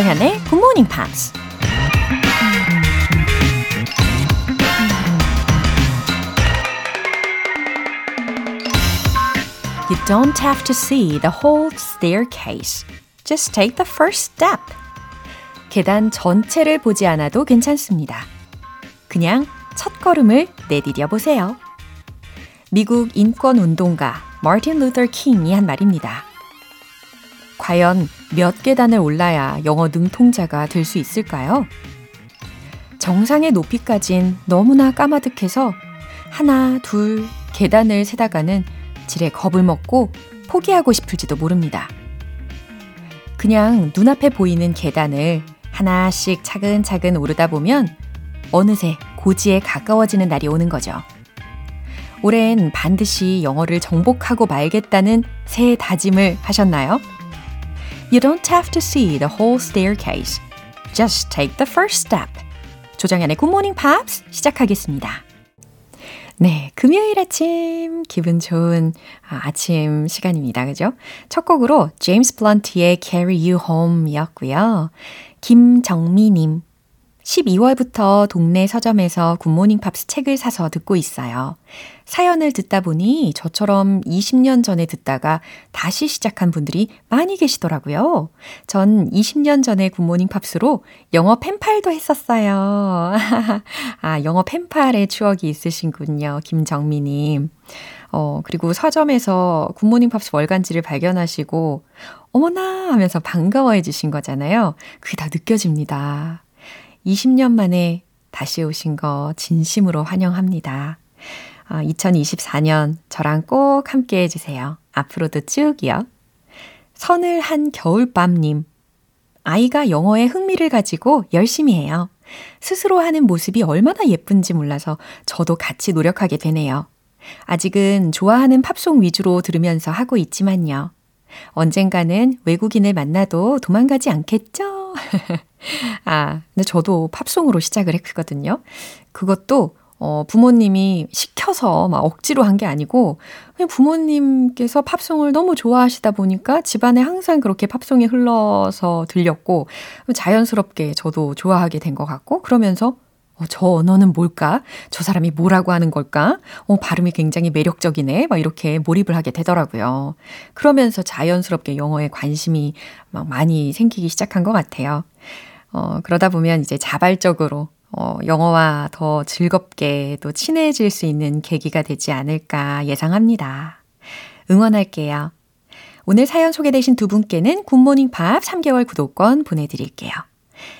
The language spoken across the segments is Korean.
조정현의 Good Morning Pops. You don't have to see the whole staircase. Just take the first step. 계단 전체를 보지 않아도 괜찮습니다. 그냥 첫 걸음을 내디뎌 보세요. 미국 인권 운동가 마틴 루터 킹이 한 말입니다. 과연 몇 계단을 올라야 영어 능통자가 될 수 있을까요? 정상의 높이까진 너무나 까마득해서 하나, 둘 계단을 세다가는 지레 겁을 먹고 포기하고 싶을지도 모릅니다. 그냥 눈앞에 보이는 계단을 하나씩 차근차근 오르다 보면 어느새 고지에 가까워지는 날이 오는 거죠. 올해는 반드시 영어를 정복하고 말겠다는 새 다짐을 하셨나요? You don't have to see the whole staircase. Just take the first step. 조정현의 Good Morning Pops 시작하겠습니다. 네, 금요일 아침 기분 좋은 아침 시간입니다. 그죠? 첫 곡으로 제임스 블런트의 Carry You Home이었고요. 김정미님 12월부터 동네 서점에서 굿모닝 팝스 책을 사서 듣고 있어요. 사연을 듣다 보니 저처럼 20년 전에 듣다가 다시 시작한 분들이 많이 계시더라고요. 전 20년 전에 굿모닝 팝스로 영어 펜팔도 했었어요. 아, 영어 펜팔의 추억이 있으신군요. 김정미님. 어, 그리고 서점에서 굿모닝 팝스 월간지를 발견하시고, 어머나 하면서 반가워해 주신 거잖아요. 그게 다 느껴집니다. 20년 만에 다시 오신 거 진심으로 환영합니다. 아, 2024년 저랑 꼭 함께 해주세요. 앞으로도 쭉이요. 선을 한 겨울밤님. 아이가 영어에 흥미를 가지고 열심히 해요. 스스로 하는 모습이 얼마나 예쁜지 몰라서 저도 같이 노력하게 되네요. 아직은 좋아하는 팝송 위주로 들으면서 하고 있지만요. 언젠가는 외국인을 만나도 도망가지 않겠죠? 아, 근데 저도 팝송으로 시작을 했거든요. 그것도 어, 부모님이 시켜서 막 억지로 한 게 아니고, 그냥 부모님께서 팝송을 너무 좋아하시다 보니까 집안에 항상 그렇게 팝송이 흘러서 들렸고, 자연스럽게 저도 좋아하게 된 것 같고, 그러면서 어, 저 언어는 뭘까? 저 사람이 뭐라고 하는 걸까? 어, 발음이 굉장히 매력적이네. 막 이렇게 몰입을 하게 되더라고요. 그러면서 자연스럽게 영어에 관심이 막 많이 생기기 시작한 것 같아요. 어, 그러다 보면 이제 자발적으로 어, 영어와 더 즐겁게 또 친해질 수 있는 계기가 되지 않을까 예상합니다. 응원할게요. 오늘 사연 소개되신 두 분께는 굿모닝 팝 3개월 구독권 보내드릴게요.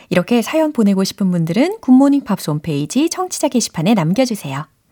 이렇게 사연 보내고 싶은 분들은 굿모닝 팝스 홈페이지 청취자 게시판에 남겨주세요.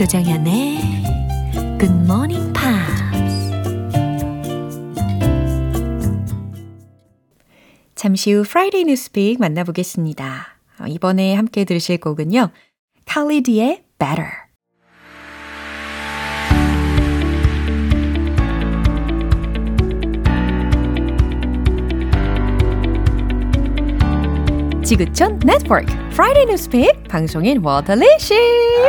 조정현의 Good morning, pops. 잠시 후 Friday Newspeak 만나보겠습니다. 이번에 함께 들으실 곡은요. 칼리디의 Better. 지구촌 네트워크 Friday Newspeak 방송인 워터리 씨.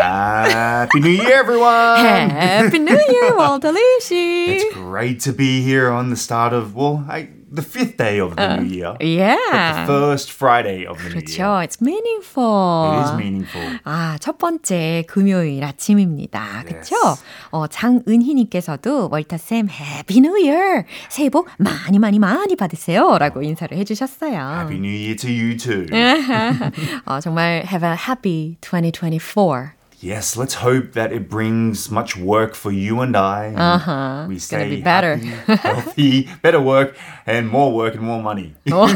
Happy New Year, everyone! Happy New Year, 워터리 씨. It's great to be here on the start of well, I, the fifth day of the new year. Yeah. But the first Friday of the new year. 그렇죠. It's meaningful. It is meaningful. 아, 첫 번째 금요일 아침입니다. 그렇죠? 어, 장은희님께서도 월터쌤 해피 뉴 이어 새해 복 많이 많이 많이 받으세요 라고 인사를 해주셨어요. Happy New Year to you too. 어, 정말 have a happy 2024 Yes, let's hope that it brings much work for you and I. and Uh-huh. We It's gonna stay be better. happy, healthy, better work, and more work and more money. 어,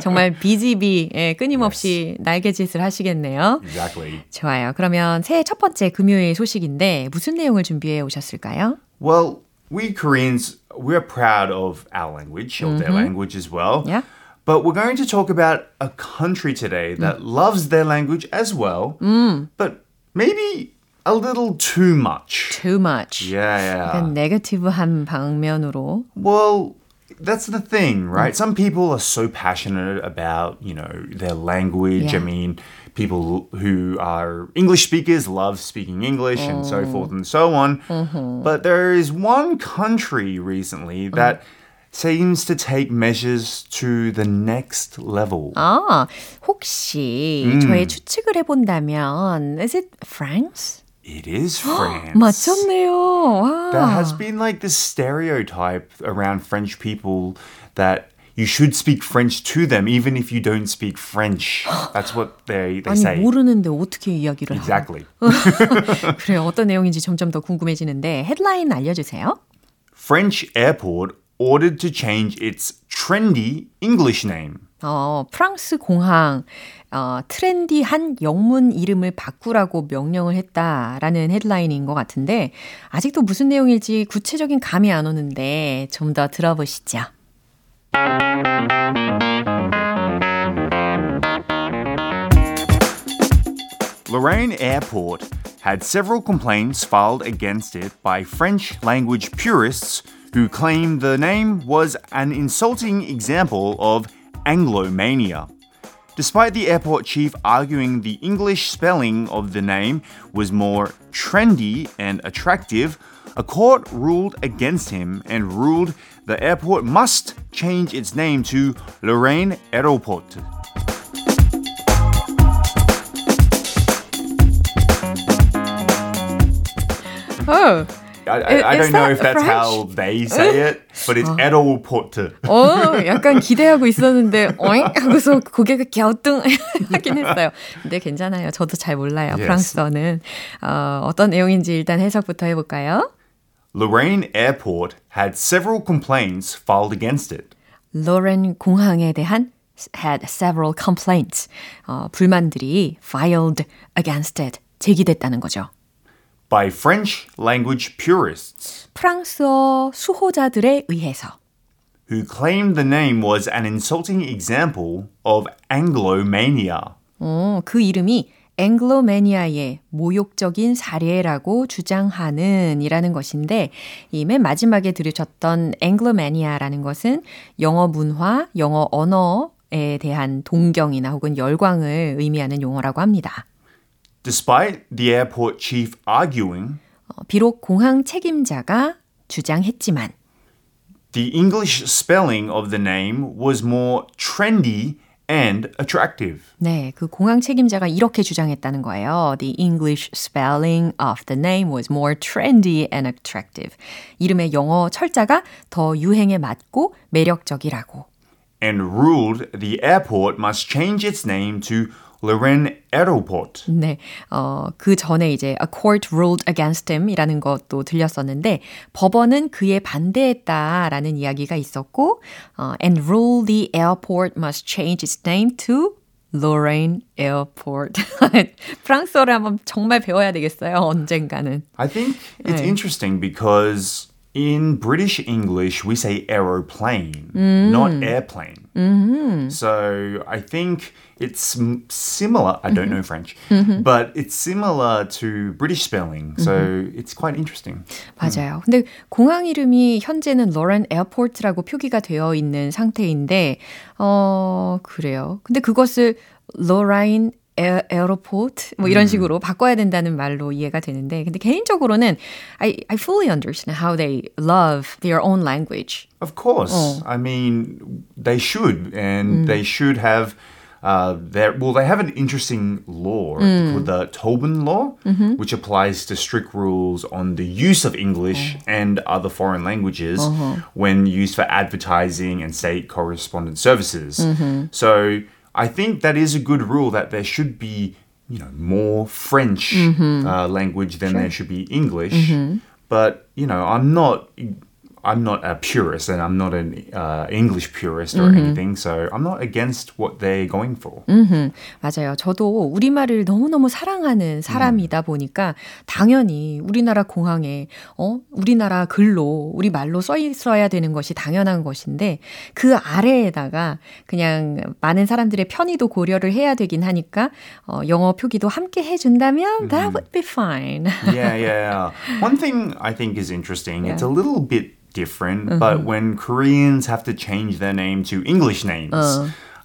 정말 비지비 예, 끊임없이 날개짓을 하시겠네요. exactly. 좋아요. 그러면 새해 첫 번째 금요일 소식인데 무슨 내용을 준비해 오셨을까요? Well, we Koreans, we're proud of our language, of their language as well. Mm-hmm. Yeah. But we're going to talk about a country today that loves their language as well, but maybe a little too much. Too much. Yeah, yeah. 약간 네거티브한 방면으로. Well, that's the thing, right? Some people are so passionate about, you know, their language. Yeah. I mean, people who are English speakers love speaking English and so forth and so on. But there is one country recently that seems to take measures to the next level. 아, 혹시 저의 추측을 해본다면 is it France? It is France. 맞췄네요. 와. There has been like this stereotype around French people that you should speak French to them even if you don't speak French. That's what they, they 아니 say. 모르는데 어떻게 이야기를 하고 Exactly. 그래요. 어떤 내용인지 점점 더 궁금해지는데 헤드라인 알려주세요. French airport ordered to change its trendy English name. 어, 프랑스 공항 어, 트렌디한 영문 이름을 바꾸라고 명령을 했다라는 헤드라인인 것 같은데 아직도 무슨 내용일지 구체적인 감이 안 오는데 좀 더 들어보시죠. Lorraine Airport had several complaints filed against it by French language purists who claimed the name was an insulting example of Anglomania. Despite the airport chief arguing the English spelling of the name was more trendy and attractive, a court ruled against him and ruled the airport must change its name to Lorraine Aéroport. 어, I, I, I- don't know if that's French? how they say it, but it's Aéroport. 어, 약간 기대하고 있었는데, 어잉? 하고서 고개가 갸우뚱 하긴 했어요. 근데 괜찮아요. 저도 잘 몰라요. Yes. 프랑스어는. 어, 어떤 내용인지 일단 해석부터 해볼까요? Lorraine Airport had several complaints filed against it. 로렌 공항에 대한 had several complaints. 어, 불만들이 filed against it. 제기됐다는 거죠. By French language purists 프랑스어 수호자들에 의해서. who claimed the name was an insulting example of Anglomania. 어, 그 이름이 앵글로매니아의 모욕적인 사례라고 주장하는 이라는 것인데 이 맨 마지막에 들으셨던 앵글로매니아라는 것은 영어 문화, 영어 언어에 대한 동경이나 혹은 열광을 의미하는 용어라고 합니다. Despite the airport chief arguing, 어, 비록 공항 책임자가 주장했지만 the English spelling of the name was more trendy and attractive. 네, 그 공항 책임자가 이렇게 주장했다는 거예요. The English spelling of the name was more trendy and attractive. 이름의 영어 철자가 더 유행에 맞고 매력적이라고. and ruled the airport must change its name to Lorraine Aéroport. 네, 어, 그 전에 이제 a court ruled against him 이라는 것도 들렸었는데 법원은 그에 반대했다라는 이야기가 있었고 어, and ruled the airport must change its name to Lorraine Airport. 프랑스어를 한번 정말 배워야 되겠어요. 언젠가는. I think it's 네. interesting because in British English we say aeroplane, not airplane. So I think it's similar. I don't know French, but it's similar to British spelling. So it's quite interesting. 맞아요. 근데 공항 이름이 현재는 로렌 에어포트라고 표기가 되어 있는 상태인데, 어, 그래요. 근데 그것을 로라인 에어, 에어로포트 뭐 이런 식으로 바꿔야 된다는 말로 이해가 되는데 근데 개인적으로는 I, I fully understand how they love their own language. Of course. I mean, they should, and they should have. Uh, their, well, they have an interesting law called the Tobin Law, which applies to strict rules on the use of English and other foreign languages when used for advertising and state correspondence services. So I think that is a good rule that there should be you know, more French uh, language than there should be English. But you know, I'm not. I'm not a purist, and I'm not an uh, English purist or anything. So I'm not against what they're going for. 맞아요. 저도 우리말을 너무너무 사랑하는 사람이다 보니까 당연히 우리나라 공항에 어 우리나라 글로 우리 말로 써 있어야 되는 것이 당연한 것인데 그 아래에다가 그냥 많은 사람들의 편의도 고려를 해야 되긴 하니까 어 영어 표기도 함께 해 준다면 that would be fine. yeah, yeah. One thing I think is interesting, it's a little bit different, but when Koreans have to change their name to English names,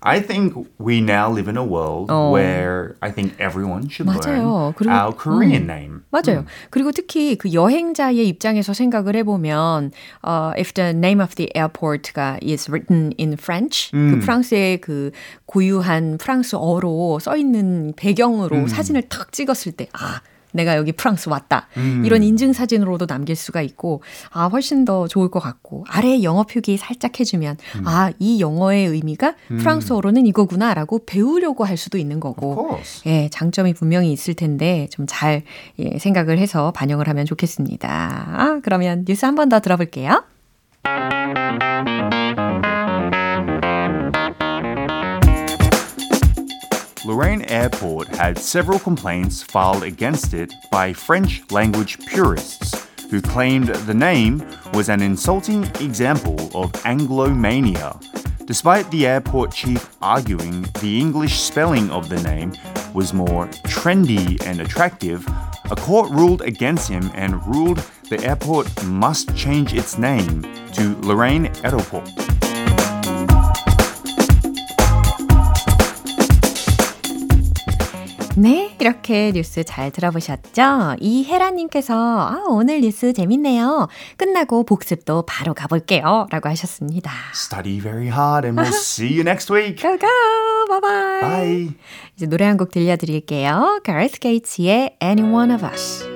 I think we now live in a world where I think everyone should 맞아요. learn 그리고- our Korean name. 맞아요. 그리고 특히 그 여행자의 입장에서 생각을 해보면, 어, if the name of the airport가 is written in French, 그 프랑스의 그 고유한 프랑스어로 써 있는 배경으로 사진을 탁 찍었을 때, 아, 내가 여기 프랑스 왔다. 이런 인증 사진으로도 남길 수가 있고, 아, 훨씬 더 좋을 것 같고, 아래에 영어 표기 살짝 해주면, 아, 이 영어의 의미가 프랑스어로는 이거구나 라고 배우려고 할 수도 있는 거고. 예, 장점이 분명히 있을 텐데 좀 잘 예, 생각을 해서 반영을 하면 좋겠습니다. 아, 그러면 뉴스 한 번 더 들어볼게요. Lorraine Airport had several complaints filed against it by French language purists who claimed the name was an insulting example of Anglomania. Despite the airport chief arguing the English spelling of the name was more trendy and attractive, a court ruled against him and ruled the airport must change its name to Lorraine Aeroport. 네, 이렇게 뉴스 잘 들어보셨죠? 이혜라님께서 아, 오늘 뉴스 재밌네요. 끝나고 복습도 바로 가볼게요. 라고 하셨습니다. Study very hard and we'll see you next week. Go, go! 바이바이! Bye. 이제 노래 한 곡 들려드릴게요. Gareth Gates의 Any One of Us.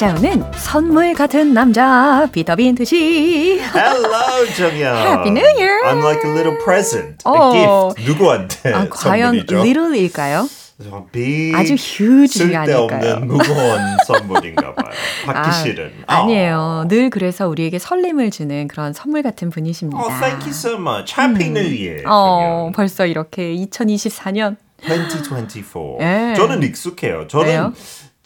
찾아오는 선물 같은 남자 비터빈트 씨. Hello, 정연. Happy New Year. I'm like a little present, 어. a gift. 누구한테 아, 과연 선물이죠? little일까요? 아주 huge가 아닐까요? 쓸데없는 무거운 선물인가 봐요. 받기 아, 싫은. 아니에요. 늘 그래서 우리에게 설렘을 주는 그런 선물 같은 분이십니다. Oh, thank you so much. Happy New Year. 어. 벌써 이렇게 2024년 2024. 예. 저는 익숙해요. 저는 왜요?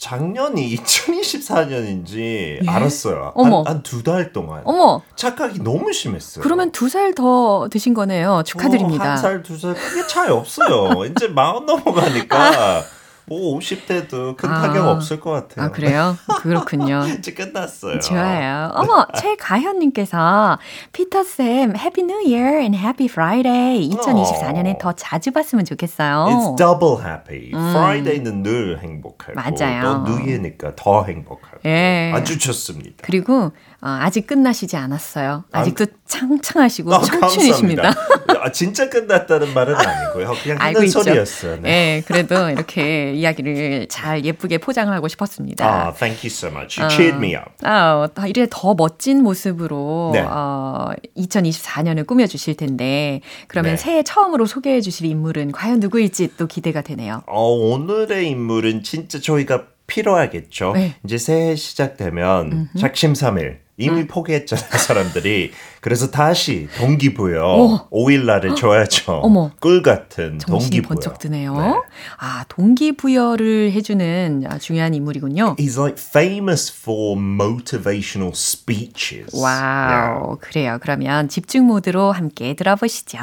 작년이 2024년인지 알았어요. 어머. 한두달 동안. 어머, 착각이 너무 심했어요. 그러면 두 살 더 드신 거네요. 축하드립니다. 한 살, 두 살 크게 차이 없어요. 이제 마흔 넘어가니까 뭐 50대도 큰 아. 타격 없을 것 같아요. 아, 그래요? 그렇군요. 이제 끝났어요. 좋아요. 어머, 최가현님께서 피터쌤, Happy New Year and Happy Friday 2024년에 어. 더 자주 봤으면 좋겠어요. It's double happy. Friday는 늘 행복하고 음. 맞아요. 또 New Year니까 더 행복하고 예. 아주 좋습니다. 그리고 어, 아직 끝나시지 않았어요. 아직도 창창하시고 아, 청춘이십니다. 아, 진짜 끝났다는 말은 아니고요. 그냥 알고 있죠. 소리였어요. 네. 예, 그래도 이렇게 이야기를 잘 예쁘게 포장하고 싶었습니다. 아, thank you so much. You cheered me up. 아, 이래 더 멋진 모습으로 네. 어, 2024년을 꾸며주실 텐데 그러면 네. 새해 처음으로 소개해 주실 인물은 과연 누구일지 또 기대가 되네요. 어, 오늘의 인물은 진짜 저희가 필요하겠죠. 네. 이제 새해 시작되면 작심삼일 이미 포기했잖아요, 사람들이. 그래서 다시 동기부여. 5일 날을 줘야죠. 어머. 꿀 같은 동기부여. 번쩍 드네요. 네. 아, 동기부여를 해 주는 아, 중요한 인물이군요. He's like famous for motivational speeches. Wow, 그래요. 그러면 집중 모드로 함께 들어보시죠.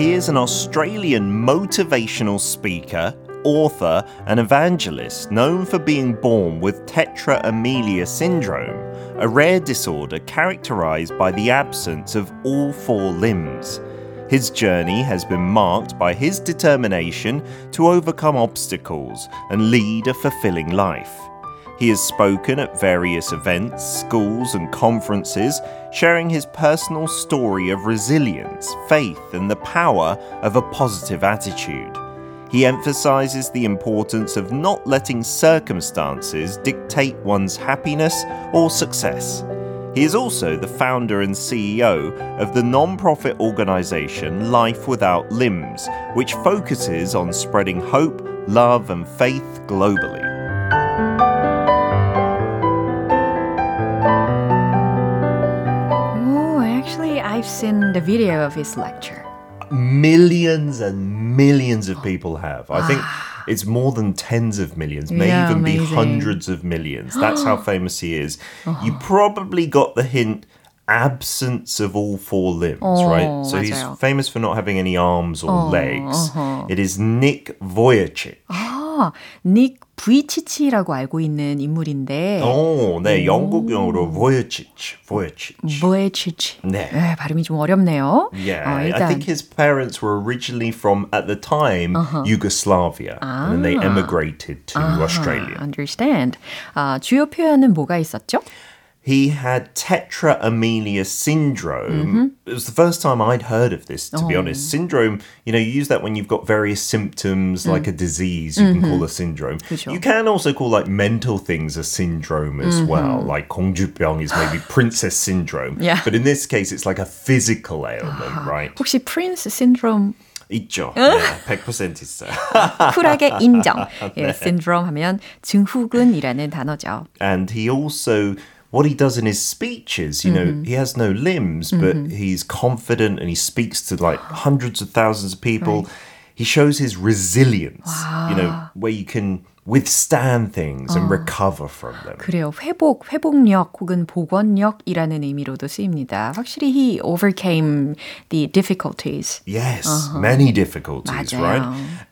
He is an Australian motivational speaker, author, and evangelist known for being born with tetra amelia syndrome, a rare disorder characterized by the absence of all four limbs. His journey has been marked by his determination to overcome obstacles and lead a fulfilling life. He has spoken at various events, schools, and conferences, sharing his personal story of resilience, faith, and the power of a positive attitude. He emphasizes the importance of not letting circumstances dictate one's happiness or success. He is also the founder and CEO of the non profit organization Life Without Limbs, which focuses on spreading hope, love, and faith globally. seen the video of his lecture? Millions and millions of people have. I think ah. it's more than tens of millions, may yeah, even amazing. be hundreds of millions. That's how famous he is. Oh. You probably got the hint absence of all four limbs, oh, right? So he's famous for not having any arms or oh, legs. Uh -huh. It is Nick Vujicic. Oh. 아, 닉 브이치치라고 알고 있는 인물인데 오, 네, 영국용으로 Vujicic, Vujicic. 브이치치. 네. 네, 발음이 좀 어렵네요. Yeah, 어, I 일단 think his parents were originally from, at the time, Yugoslavia, and then they emigrated to Australia. understand. 아, 주요 표현은 뭐가 있었죠? He had tetra amelia syndrome. It was the first time I'd heard of this, to be honest. Syndrome, you know, you use that when you've got various symptoms, like a disease, you can call a syndrome. 그죠. You can also call like mental things a syndrome as well. Like 공주병 is maybe princess syndrome. Yeah. But in this case, it's like a physical ailment, right? 혹시 프린스 신드롬 있죠. 네, 100% 있어요. 쿨하게 인정. 예, 신드롬 하면 증후군이라는 단어죠. and he also what he does in his speeches you know he has no limbs but he's confident and he speaks to like hundreds of thousands of people he shows his resilience you know where you can withstand things and recover from them 그래요. 회복, 회복력 혹은 복원력이라는 의미로도 쓰입니다. 확실히 he overcame the difficulties. yes many difficulties 맞아요. right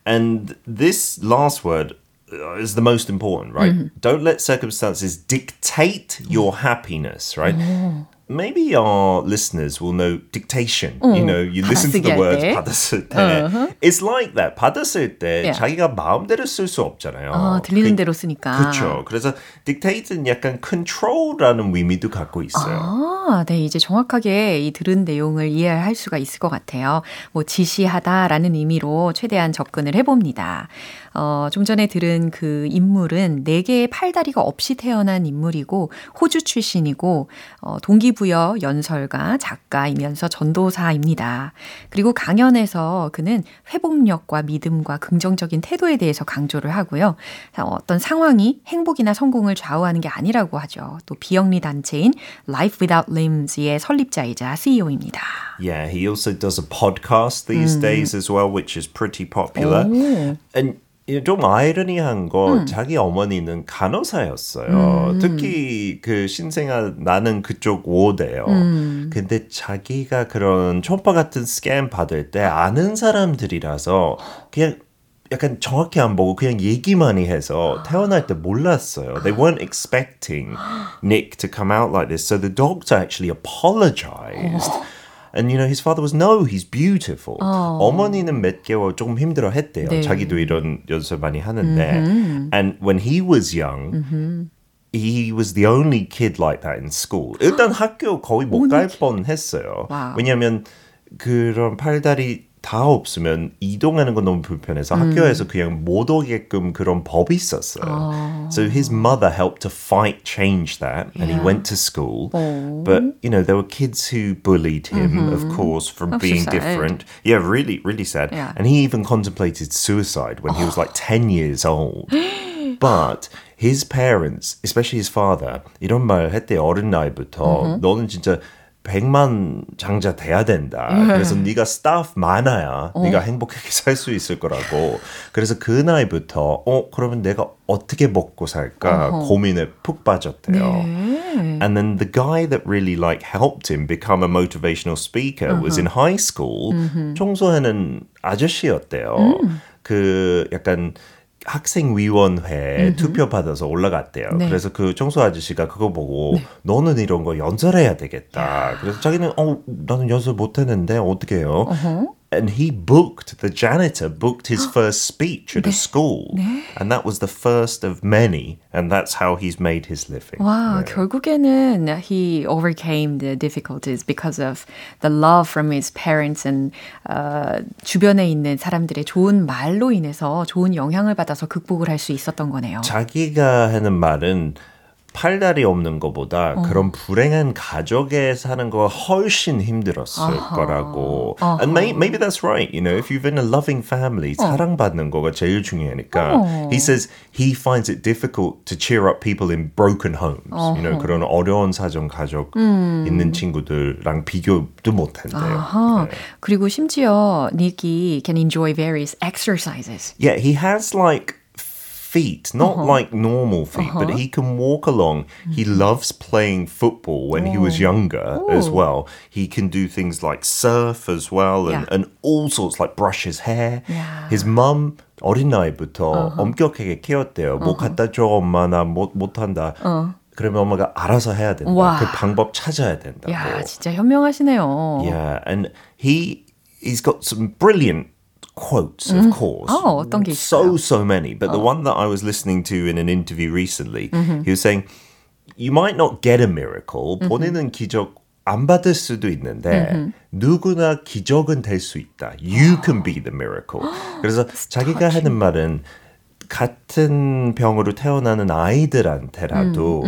and this last word uh, uh, is the most important right? Mm-hmm. Don't let circumstances dictate your happiness right Maybe our listeners will know dictation. You know, you listen to the 할 words 때. 받았을 때. It's like that. 받았을 때 Yeah. 자기가 마음대로 쓸 수 없잖아요. 아, 들리는 대로 쓰니까. 그렇죠. 그래서 dictate는 약간 control라는 의미도 갖고 있어요. 아, 네, 이제 정확하게 이 들은 내용을 이해할 수가 있을 것 같아요. 뭐, 지시하다라는 의미로 최대한 접근을 해봅니다. 어, 좀 전에 들은 그 인물은 네 개의 팔다리가 없이 태어난 인물이고, 호주 출신이고, 어, 동기 부여 연설가, 작가이면서 전도사입니다. 그리고 강연에서 그는 회복력과 믿음과 긍정적인 태도에 대해서 강조를 하고요. 어, 어떤 상황이 행복이나 성공을 좌우하는 게 아니라고 하죠. 또 비영리 단체인 Life Without Limbs의 설립자이자 CEO입니다. Yeah, he also does a podcast these days as well, which is pretty popular. And you know, 좀 아이러니한 거 자기 어머니는 간호사였어요. 특히 그 신생아 나는 그쪽 워드예요. 근데 자기가 그런 초파 같은 스캔 받을 때 아는 사람들이라서 그냥 약간 정확히 안 보고 그냥 얘기만 해서 태어날 때 몰랐어요. They weren't expecting Nick to come out like this. So the doctor actually apologized. And you know his father was no, he's beautiful. 어머니는 몇 개월 조금 힘들어 했대요. 네. 자기도 이런 연습 많이 하는데. And when he was young, he was the only kid like that in school. 일단 학교 거의 못 갈 뻔했어요. 와우. 왜냐하면 그런 팔다리 다 없으면 이동하는 건 너무 불편해서 학교에서 그냥 못 오게끔 그런 법이 있었어요. So his mother helped to fight change that and he Yeah. went to school. But you know, there were kids who bullied him, of course, from Oh, so being sad. different. Yeah, really, really sad. Yeah. And he even contemplated suicide when he was like 10 years old. But his parents, especially his father, 이런 말 했대요. 어린 나이부터 너는 진짜 백만 장자 돼야 된다. 그래서 네가 스타프 많아야 네가 행복하게 살 수 있을 거라고. 그래서 그 나이부터 어 그러면 내가 어떻게 먹고 살까 고민에 푹 빠졌대요. And then the guy that really like helped him become a motivational speaker was in high school. 청소하는 아저씨였대요. 그 약간 학생위원회 투표 받아서 올라갔대요. 네. 그래서 그 청소 아저씨가 그거 보고 너는 이런 거 연설해야 되겠다. 그래서 자기는 어 나는 연설 못 했는데 어떻게 해요? And he booked the janitor booked his first speech at a school, and that was the first of many, and that's how he's made his living. 와, 네. 결국에는 he overcame the difficulties because of the love from his parents and 어, 주변에 있는 사람들의 좋은 말로 인해서 좋은 영향을 받아서 극복을 할 수 있었던 거네요. 자기가 하는 말은 팔다리 없는 것보다 그런 불행한 가족에 사는 거 훨씬 힘들었을 거라고. And may, maybe that's right. You know, if you've been a loving family, 사랑받는 거가 제일 중요하니까. He says he finds it difficult to cheer up people in broken homes. You know, 그런 어려운 사정 가족 있는 친구들랑 비교도 못 한대요. 아하. 그리고 심지어 닉이 can enjoy various exercises. Yeah, he has like feet, not like normal feet, but he can walk along. He loves playing football when he was younger as well. He can do things like surf as well and, Yeah. and all sorts like brush his hair. Yeah. His mum 어린 나이부터 엄격하게 키웠대요. 뭐 갖다 줘 엄마 나못 못한다. 그러면 엄마가 알아서 해야 된다. 와. 그 방법 찾아야 된다고. 야, 진짜 현명하시네요. Yeah, and he he's got some brilliant quotes, of course. 어, 어떤 게 so 있을까요? so many, but the one that I was listening to in an interview recently, he was saying you might not get a miracle. 본인은 기적 안 받을 수도 있는데 누구나 기적은 될 수 있다. You can be the miracle. 그래서 자기가 하는 말은 같은 병으로 태어나는 아이들한테라도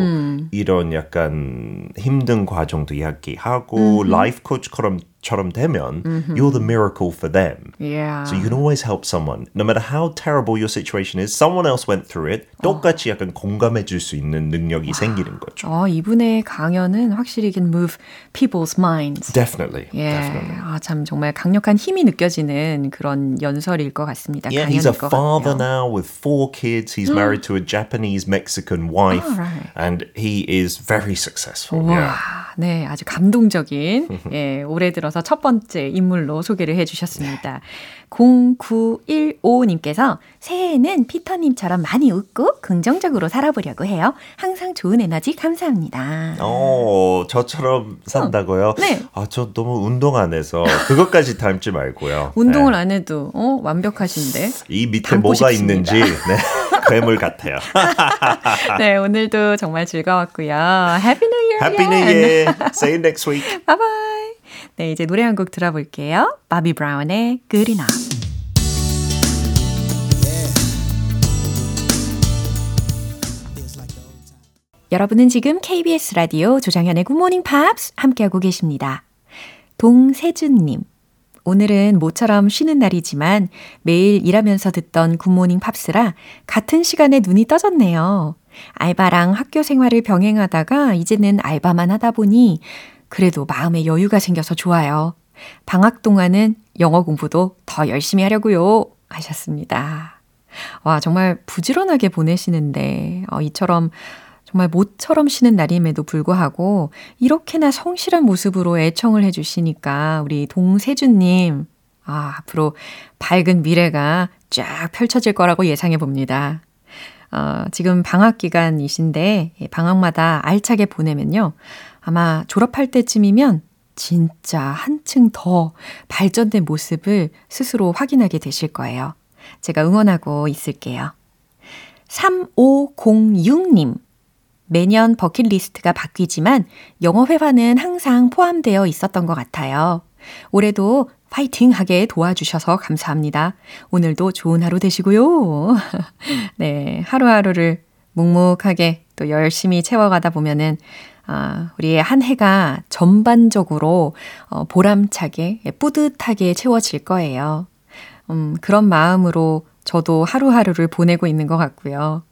이런 약간 힘든 과정도 이야기하고 라이프 코치처럼 처럼 되면 you're the miracle for them. Yeah. So you can always help someone. No matter how terrible your situation is, someone else went through it. 똑같이 약간 공감해 줄 수 있는 능력이 생기는 거죠. 어, 이분의 강연은 확실히 can move people's minds. Definitely. 예, Definitely. 아, 참 정말 강력한 힘이 느껴지는 그런 연설일 것 같습니다. Yeah, he's a 강연일 것 father 같아요. now with four kids. He's married to a Japanese Mexican wife, Oh, right. and he is very successful. 와, Yeah. 네, 아주 감동적인 예, 올해 들어서 첫 번째 인물로 소개를 해 주셨습니다. 0915님께서 새해에는 피터님처럼 많이 웃고 긍정적으로 살아보려고 해요. 항상 좋은 에너지 감사합니다. 어, 저처럼 산다고요? 네. 아, 저 너무 운동 안 해서 그것까지 닮지 말고요. 운동을 네. 안 해도 어, 완벽하신데. 이 밑에 뭐가 싶습니다. 있는지 네, 괴물 같아요. 네, 오늘도 정말 즐거웠고요. Happy New Year! Happy New. Year. See you next week. 바이바이. 네, 이제 노래 한 곡 들어볼게요. 바비 브라운의 Good Enough. 여러분은 지금 KBS 라디오 조정현의 굿모닝 팝스 함께하고 계십니다. 동세준님. 오늘은 모처럼 쉬는 날이지만 매일 일하면서 듣던 굿모닝 팝스라 같은 시간에 눈이 떠졌네요. 알바랑 학교 생활을 병행하다가 이제는 알바만 하다 보니 그래도 마음에 여유가 생겨서 좋아요. 방학 동안은 영어 공부도 더 열심히 하려고요. 하셨습니다. 와, 정말 부지런하게 보내시는데, 어, 이처럼 정말 모처럼 쉬는 날임에도 불구하고 이렇게나 성실한 모습으로 애청을 해주시니까 우리 동세준님, 아, 앞으로 밝은 미래가 쫙 펼쳐질 거라고 예상해 봅니다. 어, 지금 방학 기간이신데 예, 방학마다 알차게 보내면요. 아마 졸업할 때쯤이면 진짜 한층 더 발전된 모습을 스스로 확인하게 되실 거예요. 제가 응원하고 있을게요. 3506님. 매년 버킷리스트가 바뀌지만 영어 회화는 항상 포함되어 있었던 것 같아요. 올해도 파이팅 하게 도와주셔서 감사합니다. 오늘도 좋은 하루 되시고요. 네, 하루하루를 묵묵하게 또 열심히 채워가다 보면은 아, 우리의 한 해가 전반적으로 어, 보람차게, 뿌듯하게 채워질 거예요. 음, 그런 마음으로 저도 하루하루를 보내고 있는 것 같고요.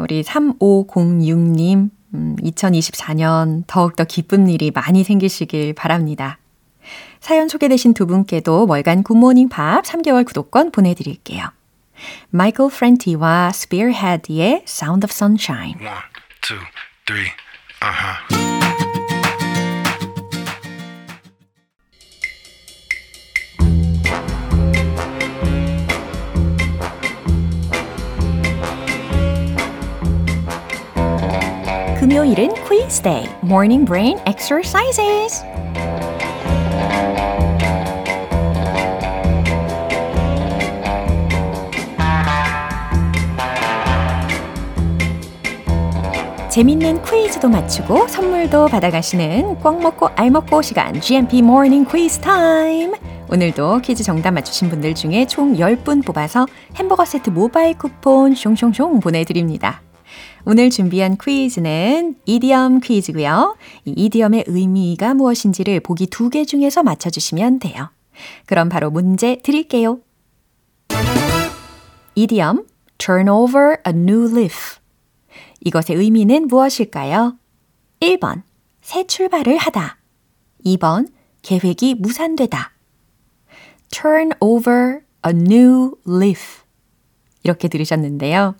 우리 3506님, 음, 2024년 더욱더 기쁜 일이 많이 생기시길 바랍니다. 사연 소개되신 두 분께도 월간 굿모닝 팝 3개월 구독권 보내드릴게요. 마이클 프렌티와 Spearhead의 Sound of Sunshine. One, two, three, uh-huh. 금요일은 quiz day, morning brain exercises. 재밌는 퀴즈도 맞추고 선물도 받아가시는 꽉 먹고 알 먹고 시간 GMP Morning Quiz Time. 오늘도 퀴즈 정답 맞추신 분들 중에 총 10분 뽑아서 햄버거 세트 모바일 쿠폰 숑숑숑 보내드립니다. 오늘 준비한 퀴즈는 이디엄 퀴즈고요. 이 이디엄의 의미가 무엇인지를 보기 두 개 중에서 맞춰주시면 돼요. 그럼 바로 문제 드릴게요. 이디엄 turn over a new leaf 이것의 의미는 무엇일까요? 1번, 새 출발을 하다. 2번, 계획이 무산되다. turn over a new leaf. 이렇게 들으셨는데요.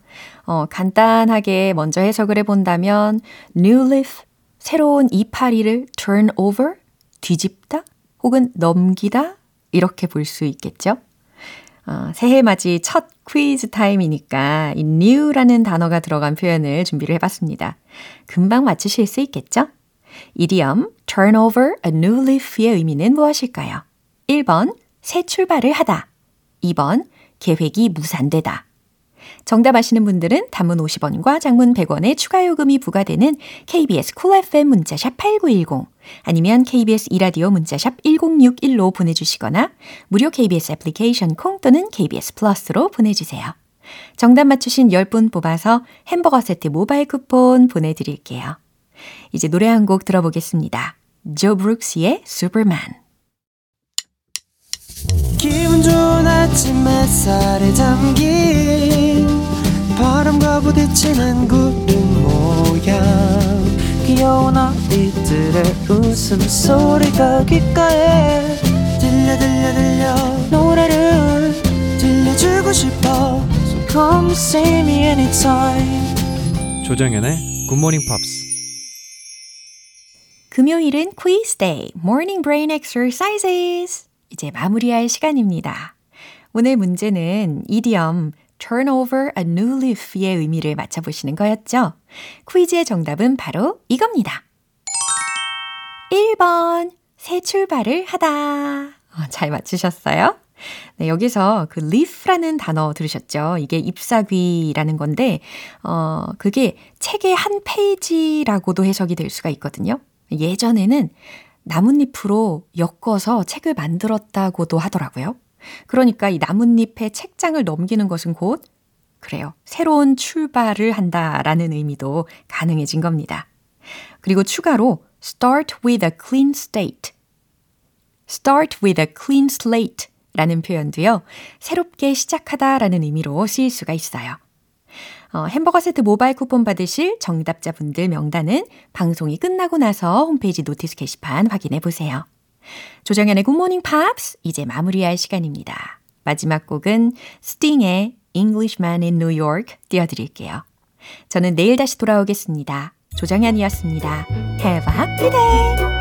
어, 간단하게 먼저 해석을 해본다면, new leaf, 새로운 이파리를 turn over, 뒤집다, 혹은 넘기다, 이렇게 볼 수 있겠죠? 어, 새해 맞이 첫 퀴즈 타임이니까 이 new라는 단어가 들어간 표현을 준비를 해봤습니다. 금방 맞추실 수 있겠죠? 이디엄 turn over a new leaf의 의미는 무엇일까요? 1번 새 출발을 하다 2번 계획이 무산되다 정답 아시는 분들은 단문 50원과 장문 100원의 추가 요금이 부과되는 KBS 쿨 FM 문자샵 8910 아니면 KBS 이라디오 문자샵 1061로 보내주시거나 무료 KBS 애플리케이션 콩 또는 KBS 플러스로 보내주세요. 정답 맞추신 10분 뽑아서 햄버거 세트 모바일 쿠폰 보내드릴게요. 이제 노래 한 곡 들어보겠습니다. 조 브룩스의 슈퍼맨 기분 좋은 아침 햇살에 담긴 바람과 부딪히는 구름 모양. 귀여운 아이들의 웃음소리가 귓가에 들려 들려 들려. 노래를 들려주고 싶어. So come see me anytime. 조정연의 굿모닝 팝스 금요일은 quiz day, morning brain exercises. 이제 마무리할 시간입니다. 오늘 문제는 이디엄 turn over a new leaf의 의미를 맞춰보시는 거였죠? 퀴즈의 정답은 바로 이겁니다. 1번, 새 출발을 하다. 어, 잘 맞추셨어요? 네, 여기서 그 leaf라는 단어 들으셨죠? 이게 잎사귀라는 건데, 어, 그게 책의 한 페이지라고도 해석이 될 수가 있거든요. 예전에는 나뭇잎으로 엮어서 책을 만들었다고도 하더라고요. 그러니까 이 나뭇잎에 책장을 넘기는 것은 곧 그래요. 새로운 출발을 한다라는 의미도 가능해진 겁니다. 그리고 추가로 start with a clean state. start with a clean slate 라는 표현도요. 새롭게 시작하다라는 의미로 쓰일 수가 있어요. 어, 햄버거 세트 모바일 쿠폰 받으실 정답자분들 명단은 방송이 끝나고 나서 홈페이지 notice 게시판 확인해 보세요. 조정현의 굿모닝 팝스 이제 마무리할 시간입니다. 마지막 곡은 스팅의 Englishman in New York 띄워드릴게요. 저는 내일 다시 돌아오겠습니다. 조정현이었습니다. Have a happy day!